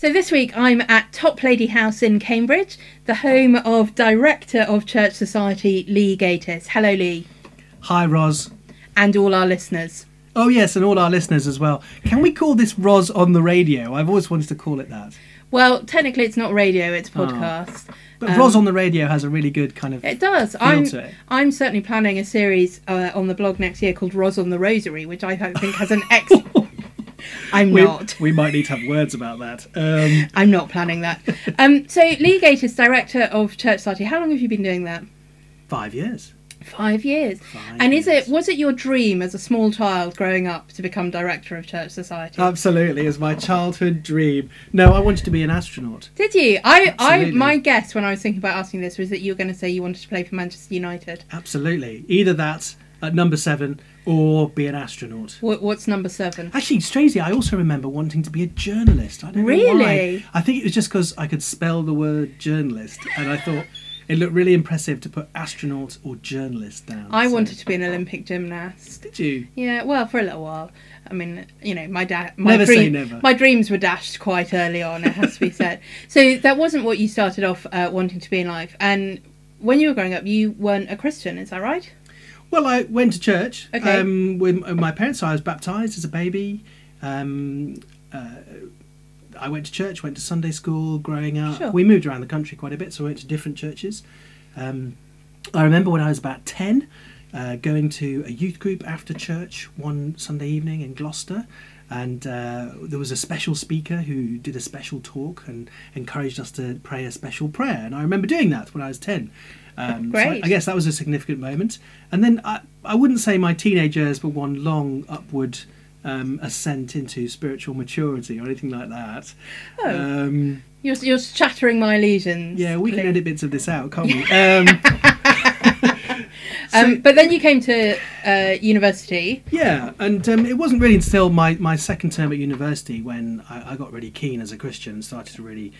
So this week I'm at Top Lady House in Cambridge, the home of Director of Church Society Lee Gatiss. Hello, Lee, Hi, Ros. and all our listeners. Oh, yes, and all our listeners as well. Can we call this Ros on the radio? I've always wanted to call it that. Well, technically it's not radio; it's Oh. podcast. But Um, Ros on the radio has a really good kind of. It does. Feel I'm to it. I'm certainly planning a series uh, on the blog next year called Ros on the Rosary, which I think has an ex. I'm we, not. we might need to have words about that. Um, I'm not planning that. Um, so Lee Gatiss, Director of Church Society. How long have you been doing that? five years. Five years. Five And is years. it was it your dream as a small child growing up to become director of Church Society? Absolutely, it's my childhood dream. No, I wanted to be an astronaut. Did you? I, I my guess when I was thinking about asking this was that you were going to say you wanted to play for Manchester United. Absolutely. Either that at number seven or be an astronaut. What, what's number seven? Actually, strangely, I also remember wanting to be a journalist. I don't know why. I think it was just because I could spell the word journalist, and I thought it looked really impressive to put astronaut or journalist down. I So- wanted to be an Olympic gymnast. Did you? Yeah, well, for a little while. I mean, you know, my dad, my Never say never. my dreams were dashed quite early on. It has to be said. so that wasn't what you started off uh, wanting to be in life. And when you were growing up, you weren't a Christian. Is that right? Well, I went to church Okay. um, with my parents. So I was baptized as a baby. Um, uh, I went to church, went to Sunday school growing up. Sure. We moved around the country quite a bit, so I went to different churches. Um, I remember when I was about 10 uh, going to a youth group after church one Sunday evening in Gloucester. And uh, there was a special speaker who did a special talk and encouraged us to pray a special prayer. And I remember doing that when I was 10. Um, so I- guess that was a significant moment. And then I, I wouldn't say my teenage years were one long upward um, ascent into spiritual maturity or anything like that. Oh. Um, You're, you're shattering my illusions. yeah, we can edit bits of this out, can't we? Um, Um, but then you came to uh, university. Yeah, and um, it wasn't really until my, my second term at university when I, I got really keen as a Christian and started to really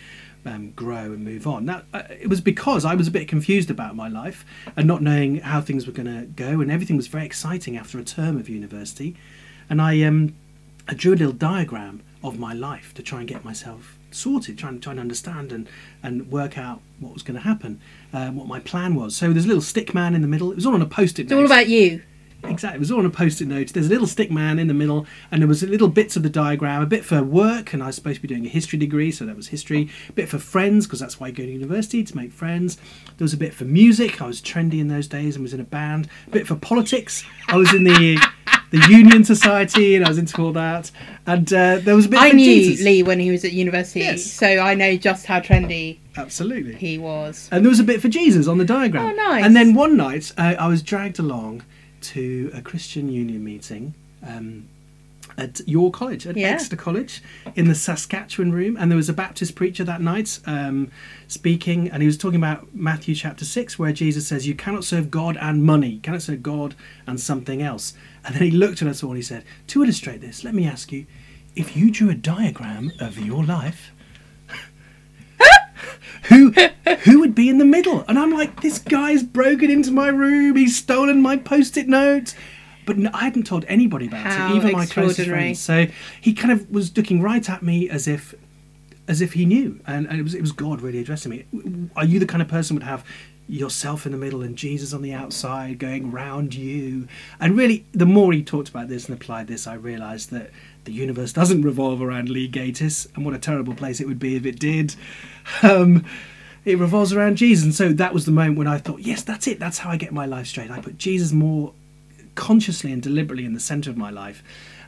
um, grow and move on. Now, uh, it was because I was a bit confused about my life and not knowing how things were going to go, and everything was very exciting after a term of university. And I, um, I drew a little diagram of my life to try and get myself sorted, trying, trying to understand and, and work out what was going to happen, um, what my plan was. So there's a little stick man in the middle. It was all on a post-it It's note. all about you. Exactly. It was all on a post-it note. There's a little stick man in the middle, and there was little bits of the diagram. A bit for work, and I was supposed to be doing a history degree, so that was history. A bit for friends, because that's why you go to university to make friends. There was a bit for music. I was trendy in those days and was in a band. A bit for politics. I was in the the Union Society, and I was into all that. And uh, there was a bit I for knew Jesus. Lee when he was at university, Yes. so I know just how trendy Absolutely. he was. And there was a bit for Jesus on the diagram. Oh, nice. And then one night, uh, I was dragged along to a Christian Union meeting um, at your college, at Yeah. Exeter College, in the Saskatchewan room. And there was a Baptist preacher that night um, speaking, and he was talking about Matthew chapter 6, where Jesus says, You cannot serve God and money, you cannot serve God and something else. And then he looked at us all and he said, To illustrate this, let me ask you, if you drew a diagram of your life, who would be in the middle? And I'm like, this guy's broken into my room. He's stolen my post-it notes. But no, I hadn't told anybody about How it, even my closest friends. So he kind of was looking right at me as if as if he knew, and, and it was it was God really addressing me. Are you the kind of person would have yourself in the middle and Jesus on the outside going round you? And really, the more he talked about this and applied this, I realised that the universe doesn't revolve around Lee Gatiss, and what a terrible place it would be if it did. Um, it revolves around Jesus, and so that was the moment when I thought, yes, that's it. That's how I get my life straight. I put Jesus more consciously and deliberately in the centre of my life,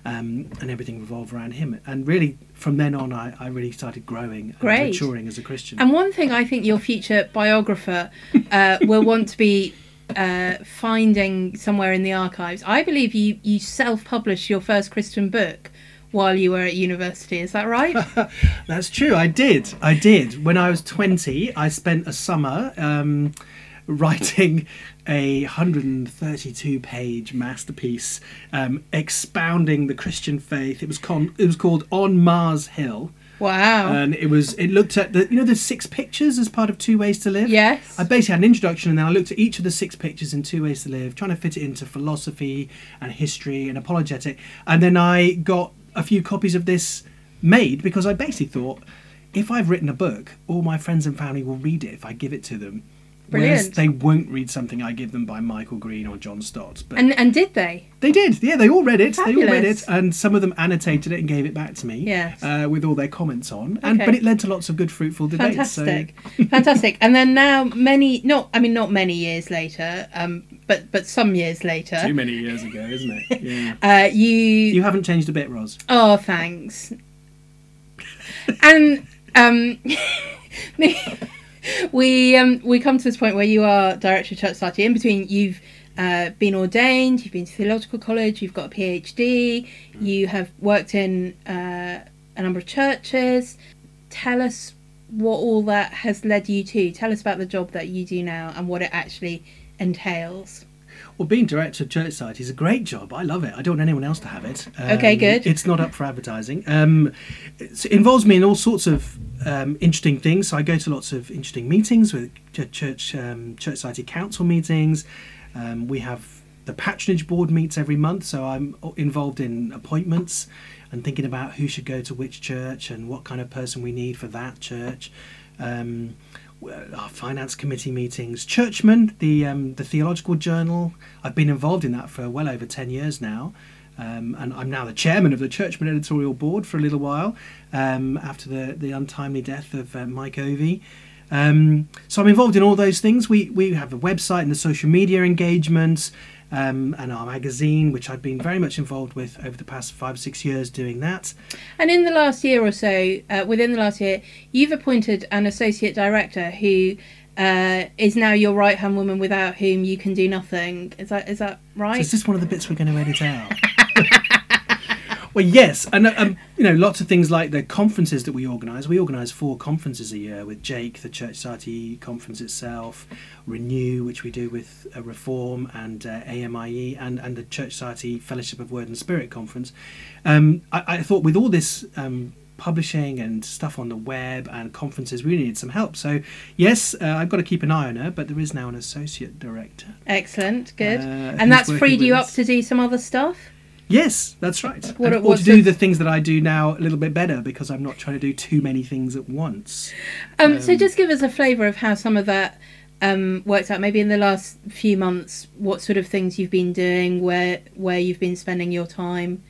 um, and everything revolved around Him. And really, from then on, I, I really started growing and Great. maturing as a Christian. And one thing I think your future biographer uh, will want to be uh, finding somewhere in the archives. I believe you, you self published your first Christian book while you were at university. Is that right? That's true. I did. I did. When I was 20, I spent a summer um, writing a 132 page masterpiece um, expounding the Christian faith. It was, con- it was called On Mars Hill. wow. And it was it looked at the you know the six pictures as part of Two Ways to Live. yes. I basically had an introduction and then I looked at each of the six pictures in Two Ways to Live, trying to fit it into philosophy and history and apologetic. And then I got a few copies of this made because I basically thought if I've written a book, all my friends and family will read it if I give it to them. Whereas Brilliant. they won't read something I give them by Michael Green or John Stott. But And and did they? they did, yeah. They all read it. They all read it, and some of them annotated it and gave it back to me. Yes. uh, with all their comments on, and Okay. but it led to lots of good, fruitful debates. Fantastic, fantastic. And then now, many not I mean not many years later, um, but but some years later, too many years ago, isn't it? Yeah. uh, you you haven't changed a bit, Ros. Oh, thanks. and um, we um, we come to this point where you are director of Church Society. In between, you've uh, been ordained, you've been to theological college, you've got a PhD, you have worked in uh, a number of churches. Tell us what all that has led you to. Tell us about the job that you do now and what it actually entails. Well, being director of Church Society is a great job. I love it. I don't want anyone else to have it. Okay, good. It's not up for advertising. Um, it involves me in all sorts of um, interesting things. So I go to lots of interesting meetings with ch- church um, Church Society council meetings. Um, we have the patronage board meets every month, so I'm involved in appointments and thinking about who should go to which church and what kind of person we need for that church. Um, our finance committee meetings, Churchman, the um, the theological journal. I've been involved in that for well over ten years now, um, and I'm now the chairman of the Churchman editorial board for a little while um, after the the untimely death of uh, Mike Ovey. Um, so I'm involved in all those things. We we have a website and the social media engagements. Um, and our magazine, which I've been very much involved with over the past five six years, doing that. And in the last year or so, uh, within the last year, you've appointed an associate director who uh, is now your right hand woman, without whom you can do nothing. Is that is that So right? is this one of the bits we're going to edit out? well, yes, and um, you know, lots of things like the conferences that we organise. We organise four conferences a year with Jake, the Church Society conference itself, Renew, which we do with uh, Reform and uh, AMIE, and and the Church Society Fellowship of Word and Spirit conference. Um, I, I thought with all this. Um, publishing and stuff on the web and conferences we needed some help so yes uh, i've got to keep an eye on her but there is now an associate director Excellent, good. uh, and that's freed you up to do some other stuff. Yes, that's right. What- and, or to do the- the things that I do now a little bit better because I'm not trying to do too many things at once. Um, so Um, just give us a flavour of how some of that um, works out. Maybe in the last few months, what sort of things you've been doing, where where you've been spending your time.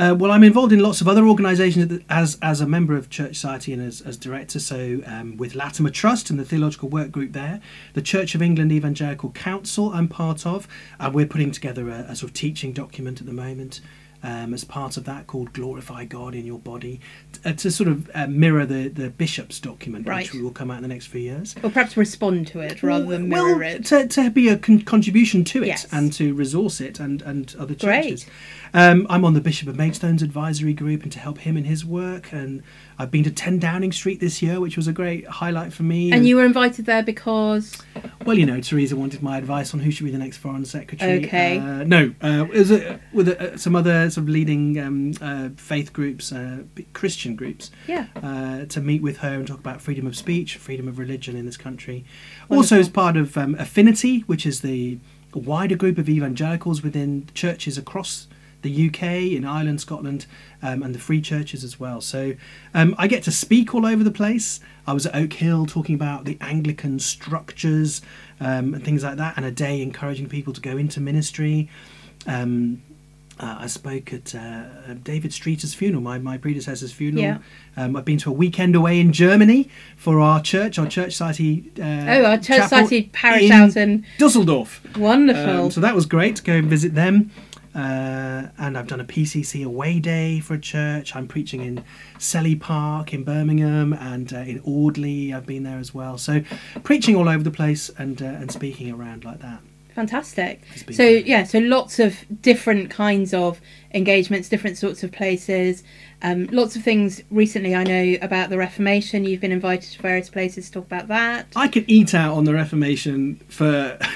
Uh, well, I'm involved in lots of other organisations as as a member of Church Society and as, as director. So, um, with Latimer Trust and the theological work group there, the Church of England Evangelical Council, I'm part of, and we're putting together a, a sort of teaching document at the moment. Um, as part of that, called "Glorify God in Your Body," t- uh, to sort of uh, mirror the the bishop's document, Right. which will come out in the next few years. Or perhaps respond to it rather than well, mirror it. To, to be a con- contribution to it Yes. and to resource it and, and other Great. Um, I'm on the Bishop of Maidstone's advisory group and to help him in his work. And I've been to 10 Downing Street this year, which was a great highlight for me. And you were invited there because Well, you know, Theresa wanted my advice on who should be the next foreign secretary. Okay. Uh, no, uh, it was uh with uh, some other sort of leading um, uh, faith groups, uh, Christian groups, yeah, uh, to meet with her and talk about freedom of speech, freedom of religion in this country. Wonderful. Also, as part of um, Affinity, which is the wider group of evangelicals within churches across the UK, in Ireland, Scotland, um, and the free churches as well. So um, I get to speak all over the place. I was at Oak Hill talking about the Anglican structures um, and things like that, and a day encouraging people to go into ministry. Um, uh, I spoke at uh, David Streeter's funeral, my, my predecessor's funeral. Yeah. Um, I've been to a weekend away in Germany for our church, our church society. Uh, oh, our church society parish in out in Dusseldorf. wonderful. Um, so that was great to go and visit them. Uh, and I've done a PCC away day for a church. I'm preaching in Selly Park in Birmingham and uh, in Audley. I've been there as well. So preaching all over the place and uh, and speaking around like that. Fantastic. So great. yeah, so lots of different kinds of engagements, different sorts of places. Um, lots of things recently I know about the Reformation. You've been invited to various places to talk about that. I could eat out on the Reformation for.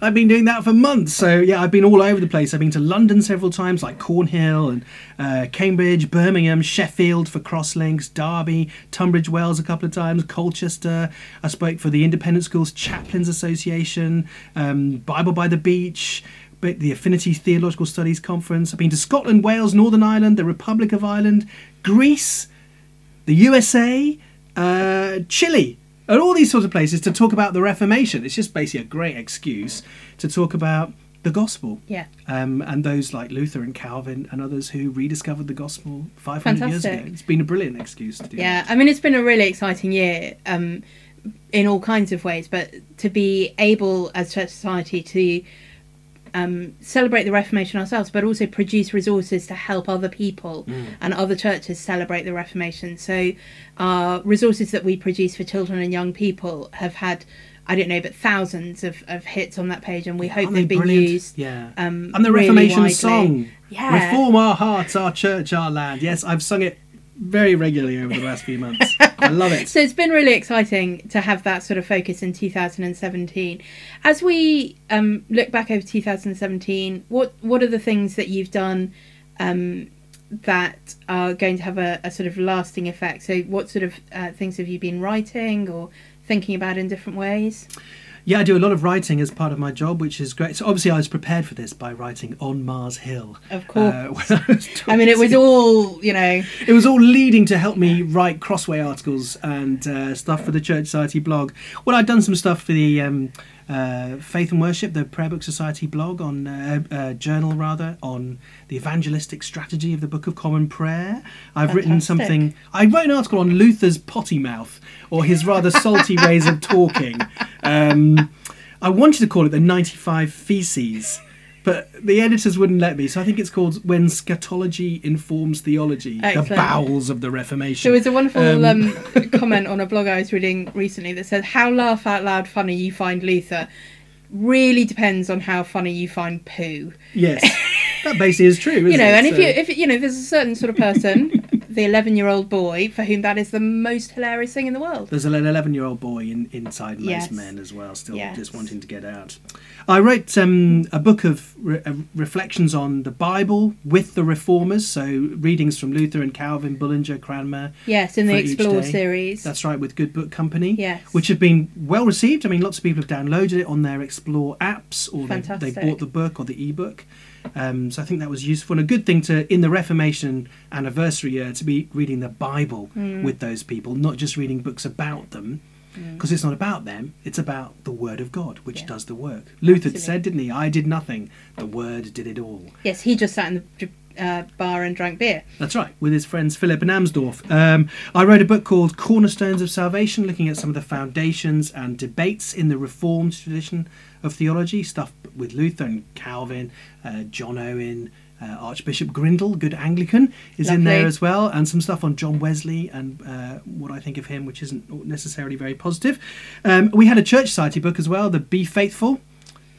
I've been doing that for months. So yeah, I've been all over the place. I've been to London several times, like Cornhill and uh, Cambridge, Birmingham, Sheffield for Crosslinks, Derby, Tunbridge Wells a couple of times, Colchester. I spoke for the Independent Schools Chaplains Association, um, Bible by the Beach. But The Affinity Theological Studies Conference. I've been to Scotland, Wales, Northern Ireland, the Republic of Ireland, Greece, the USA, uh, Chile, and all these sorts of places to talk about the Reformation. It's just basically a great excuse to talk about the gospel. Yeah. Um, and those like Luther and Calvin and others who rediscovered the gospel 500 years ago. It's been a brilliant excuse to do Yeah, that. I mean, it's been a really exciting year um, in all kinds of ways, but to be able as Church Society to um, celebrate the Reformation ourselves, but also produce resources to help other people Mm. and other churches celebrate the Reformation. So, our resources that we produce for children and young people have had, I don't know, but thousands of, of hits on that page, and we hope they've been brilliant? used. Yeah. Um, and the Reformation song. Yeah. Reform our hearts, our church, our land. Yes, I've sung it very regularly over the last few months. I love it. So it's been really exciting to have that sort of focus in 2017. As we um, look back over 2017, what what are the things that you've done um, that are going to have a, a sort of lasting effect? So what sort of uh, things have you been writing or thinking about in different ways? Yeah, I do a lot of writing as part of my job, which is great. So obviously, I was prepared for this by writing on Mars Hill. Of course. uh, when I, was I mean, it was all you know. It was all leading to help me write crossway articles and uh, stuff for the Church Society blog. Well, I'd done some stuff for the um, uh, Faith and Worship, the Prayer Book Society blog on uh, uh, journal rather on the evangelistic strategy of the Book of Common Prayer. I've written something. I wrote an article on Luther's potty mouth or his rather salty ways of talking. Um, I wanted to call it the 95 Feces. But the editors wouldn't let me, so I think it's called "When Scatology Informs Theology: Excellent. The Bowels of the Reformation." There was a wonderful Um, um, comment on a blog I was reading recently that said, "How laugh out loud funny you find Luther really depends on how funny you find poo." Yes, that basically is true. Isn't you know, it? and if you if you know, if there's a certain sort of person, the 11 year old boy, for whom that is the most hilarious thing in the world. There's an 11 year old boy in, inside most Yes. men as well, still Yes. just wanting to get out. I wrote um, a book of re- uh, reflections on the Bible with the reformers, so readings from Luther and Calvin, Bullinger, Cranmer. Yes, in the Explore series. That's right, with Good Book Company. Yes. Which have been well received. I mean, lots of people have downloaded it on their Explore apps or they, they bought the book or the ebook. Um, so I think that was useful and a good thing to, in the Reformation anniversary year, to be reading the Bible Mm. with those people, not just reading books about them, because it's not about them, it's about the Word of God, which Yeah. does the work. Luther Absolutely. said, didn't he? I did nothing, the Word did it all. Yes, he just sat in the uh, bar and drank beer. That's right, with his friends Philip and Amsdorf. Um, I wrote a book called Cornerstones of Salvation, looking at some of the foundations and debates in the Reformed tradition of theology, stuff with Luther and Calvin, uh, John Owen. Uh, Archbishop Grindal, good Anglican, is in there as well, and some stuff on John Wesley and uh, what I think of him, which isn't necessarily very positive. Um, we had a Church Society book as well, the Be Faithful,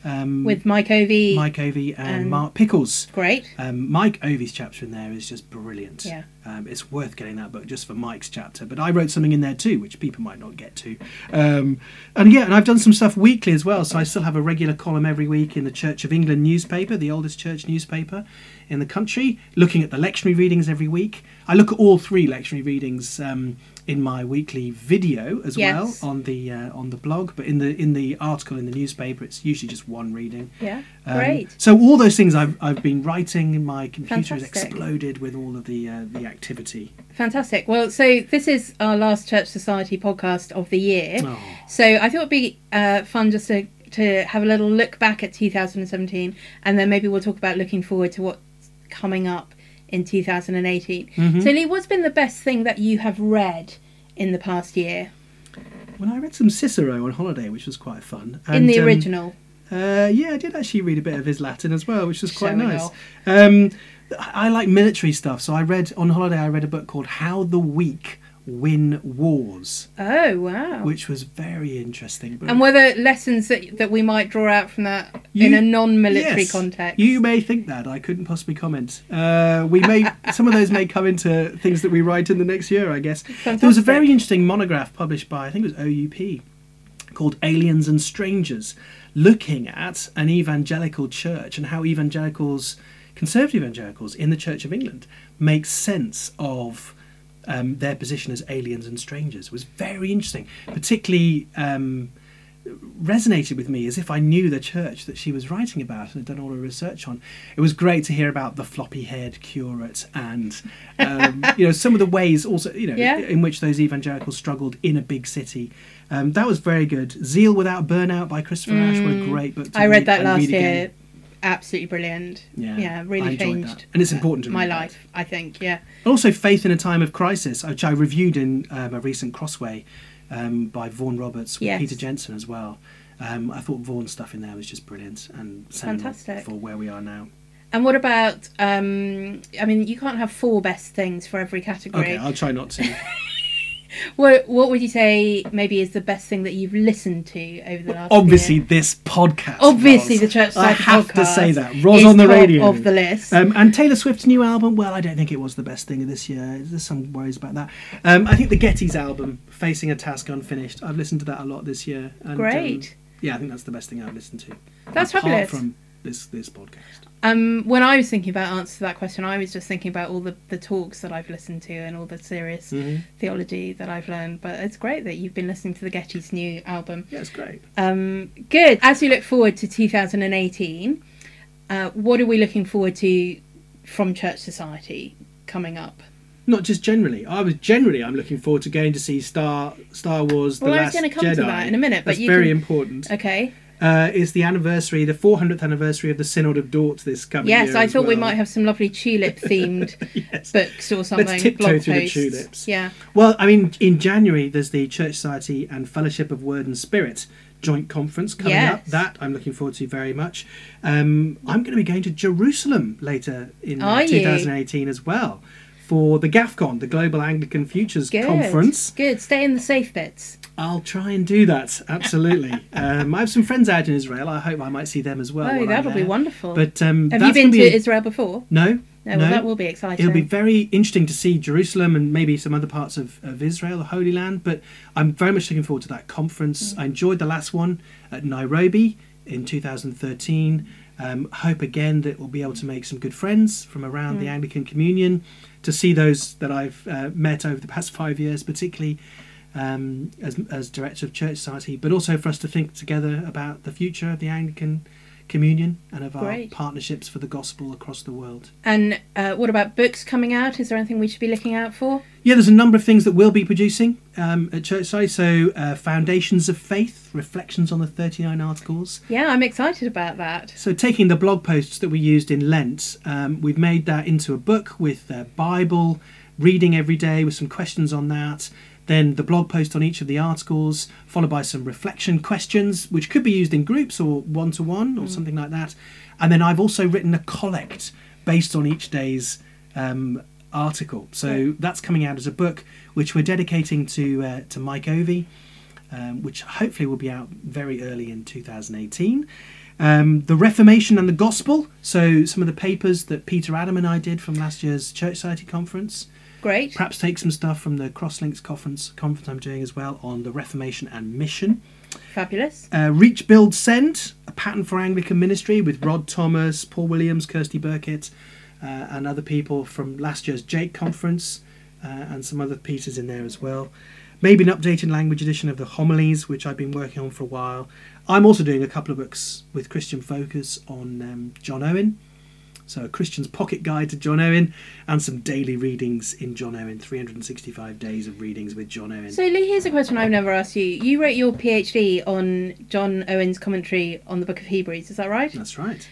um, With Mike Ovey. Mike Ovey and and- Mark Pickles. Great. Um, Mike Ovey's chapter in there is just brilliant. Yeah. Um, it's worth getting that book just for Mike's chapter. But I wrote something in there too, which people might not get to. Um, and yeah, and I've done some stuff weekly as well. So I still have a regular column every week in the Church of England newspaper, the oldest church newspaper in the country, looking at the lectionary readings every week. I look at all three lectionary readings um, in my weekly video as Yes. well on the uh, on the blog. But in the in the article in the newspaper, it's usually just one reading. Yeah. Um, Great. So all those things I've, I've been writing. My computer has exploded with all of the uh, the activity. Fantastic. Well, so this is our last Church Society podcast of the year. Oh, So I thought it'd be uh, fun just to, to have a little look back at 2017 and then maybe we'll talk about looking forward to what's coming up in 2018. Mhm. So, Lee, what's been the best thing that you have read in the past year? well, I read some Cicero on holiday, which was quite fun. in And, the um, original. Uh, yeah, I did actually read a bit of his Latin as well, which was quite Showing nice. Um, I I like military stuff, so I read on holiday. I read a book called "How the Weak Win Wars," Oh, wow. which was very interesting. And were there lessons that, that we might draw out from that You- in a non military Yes, context? You may think that. I couldn't possibly comment. Uh, we may some of those may come into things that we write in the next year, I guess. There was a very interesting monograph published by I think it was OUP called Aliens and Strangers, looking at an evangelical church and how evangelicals, conservative evangelicals in the Church of England, make sense of um, their position as aliens and strangers. Was very interesting, particularly. Um, resonated with me as if I knew the church that she was writing about and had done all her research on. It was great to hear about the floppy-haired curate and um, you know some of the ways also you know Yeah. in which those evangelicals struggled in a big city. Um, that was very good. Zeal Without Burnout by Christopher Ash. What a great book. Mm. I read that last read year. Absolutely brilliant. Yeah, Yeah, really changed. that. And it's important to my read that. life. I think. Yeah. Also, Faith in a Time of Crisis, which I reviewed in um, a recent Crossway um, by Vaughan Roberts with Yes. Peter Jensen as well. Um, I thought Vaughan's stuff in there was just brilliant and Fantastic. for where we are now. And what about? Um, I mean, you can't have four best things for every category. Okay, I'll try not to. What What would you say maybe is the best thing that you've listened to over the last? Obviously, year? this podcast. Obviously, Ros. the Church I Society have to say that. Ros is on the radio. of the list. Um, and Taylor Swift's new album, well, I don't think it was the best thing of this year. There's some worries about that. Um, I think the Getty's album, Facing a Task Unfinished, I've listened to that a lot this year. And, um, Great. yeah, I think that's the best thing I've listened to. That's apart fabulous. from this this podcast. Um, when I was thinking about answer to that question, I was just thinking about all the, the talks that I've listened to and all the serious Mhm. theology that I've learned. But it's great that you've been listening to the Getty's new album. Yeah, it's great. Um, good. As we look forward to 2018, uh, what are we looking forward to from Church Society coming up? Not just generally. I was generally. I'm looking forward to going to see Star Star Wars: The Well, I was Last gonna come to that in a minute, but That's you very can- important. Okay. Uh, it's the anniversary, the 400th anniversary of the Synod of Dort this coming Yes, year. Yes, I thought we might have some lovely tulip themed yes. books or something. Let's tiptoe through the tulips. Yeah. Well, I mean, in January there's the Church Society and Fellowship of Word and Spirit joint conference coming up. That I'm looking forward to very much. Um, I'm going to be going to Jerusalem later in Are you? 2018 as well for the GAFCON, the Global Anglican Futures Good. Conference. Good. Stay in the safe bits. I'll try and do that. Absolutely. um, I have some friends out in Israel. I hope I might see them as well. oh, that'll be wonderful. But um, Have you been be a- Israel before? No. No, well, that will be exciting. It'll be very interesting to see Jerusalem and maybe some other parts of, of Israel, the Holy Land. But I'm very much looking forward to that conference. Mm. I enjoyed the last one at Nairobi in 2013. Um, hope again that we'll be able to make some good friends from around the Mm. Anglican Communion. To see those that I've uh, met over the past five years, particularly um, as, as director of Church Society, but also for us to think together about the future of the Anglican Communion and of our partnerships for the gospel across the world. And uh, what about books coming out? Is there anything we should be looking out for? Yeah, there's a number of things that we'll be producing um, at Churchside. So, uh, Foundations of Faith, reflections on the 39 articles. Yeah, I'm excited about that. So, taking the blog posts that we used in Lent, um, we've made that into a book with a Bible, reading every day with some questions on that. Then the blog post on each of the articles, followed by some reflection questions, which could be used in groups or one to one or something like that. And then I've also written a collect based on each day's um, article. So Yeah. that's coming out as a book, which we're dedicating to uh, to Mike Ovey, um, which hopefully will be out very early in 2018. Um, the Reformation and the Gospel. So some of the papers that Peter Adam and I did from last year's Church Society conference. Great. Perhaps take some stuff from the Crosslinks conference conference I'm doing as well on the Reformation and mission. Fabulous. Uh, Reach, Build, Send, a pattern for Anglican ministry with Rod Thomas, Paul Williams, Kirsty Birkett, uh, and other people from last year's Jake conference, uh, and some other pieces in there as well. Maybe an updated language edition of the homilies, which I've been working on for a while. I'm also doing a couple of books with Christian focus on um, John Owen. So, a Christian's pocket guide to John Owen, and some daily readings in John Owen 365 days of readings with John Owen. So, Lee, here's a question I've never asked you. You wrote your PhD on John Owen's commentary on the Book of Hebrews. Is that right? That's right.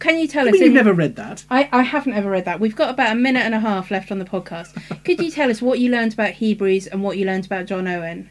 Can you tell I us? mean, you've never read that. I, I haven't ever read that. We've got about a minute and a half left on the podcast. Could you tell us what you learned about Hebrews and what you learned about John Owen?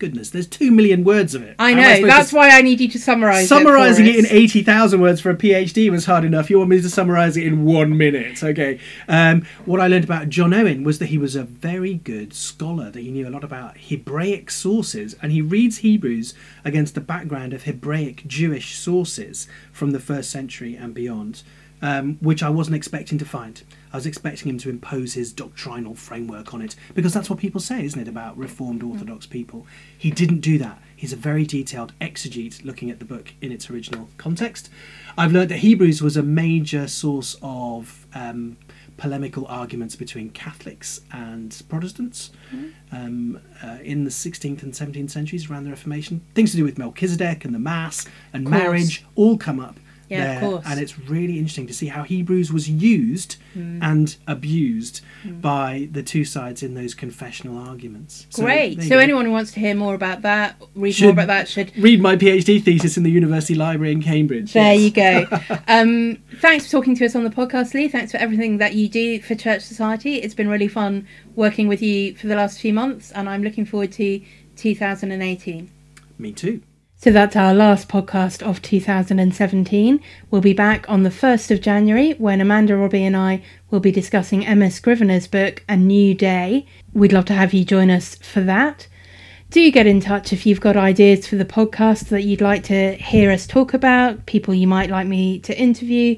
Goodness, there's two million words of it. I know. supposed That's to- why I need you to summarise it. Summarising it, it, in us. 80,000 words for a PhD was hard enough. You want me to summarise it in one minute? Okay. Um, what I learned about John Owen was that he was a very good scholar, that he knew a lot about Hebraic sources, and he reads Hebrews against the background of Hebraic Jewish sources from the first century and beyond, um, which I wasn't expecting to find. I was expecting him to impose his doctrinal framework on it because that's what people say, isn't it, about Reformed Orthodox people? He didn't do that. He's a very detailed exegete looking at the book in its original context. I've learned that Hebrews was a major source of um, polemical arguments between Catholics and Protestants um, uh, in the 16th and 17th centuries around the Reformation. Things to do with Melchizedek and the Mass and marriage all come up Yeah, of course. And it's really interesting to see how Hebrews was used Mm. and abused by the two sides in those confessional arguments. So, Great. So, anyone who wants to hear more about that, read more about that, should. Read my PhD thesis in the University Library in Cambridge. There yes. you go. Um, thanks for talking to us on the podcast, Lee. Thanks for everything that you do for Church Society. It's been really fun working with you for the last few months, and I'm looking forward to 2018. Me too. So that's our last podcast of 2017. We'll be back on the 1st of January when Amanda Robbie and I will be discussing Emma Scrivener's book, A New Day. We'd love to have you join us for that. Do get in touch if you've got ideas for the podcast that you'd like to hear us talk about, people you might like me to interview,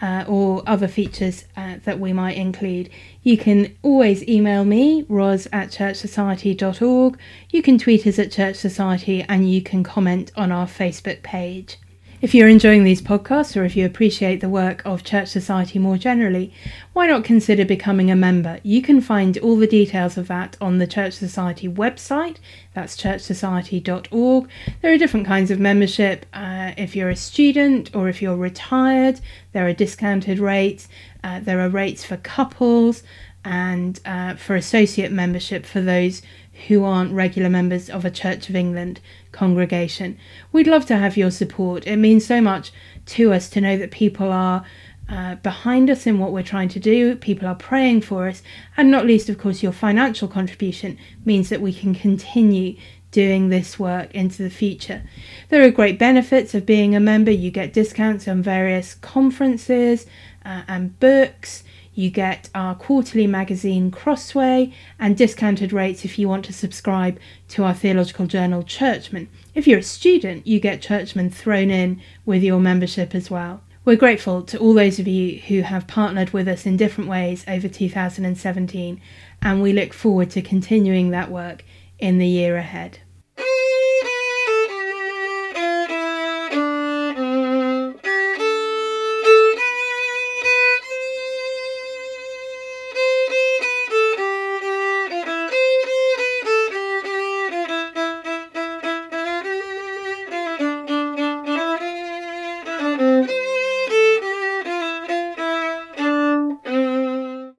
uh, or other features uh, that we might include. You can always email me, ros at churchsociety.org. You can tweet us at Church Society and you can comment on our Facebook page. If you're enjoying these podcasts or if you appreciate the work of Church Society more generally, why not consider becoming a member? You can find all the details of that on the Church Society website. That's churchsociety.org. There are different kinds of membership. Uh, if you're a student or if you're retired, there are discounted rates. Uh, there are rates for couples and uh, for associate membership for those who aren't regular members of a Church of England congregation. We'd love to have your support. It means so much to us to know that people are uh, behind us in what we're trying to do, people are praying for us, and not least, of course, your financial contribution means that we can continue doing this work into the future. There are great benefits of being a member. You get discounts on various conferences uh, and books. You get our quarterly magazine Crossway and discounted rates if you want to subscribe to our theological journal Churchman. If you're a student, you get Churchman thrown in with your membership as well. We're grateful to all those of you who have partnered with us in different ways over 2017, and we look forward to continuing that work in the year ahead.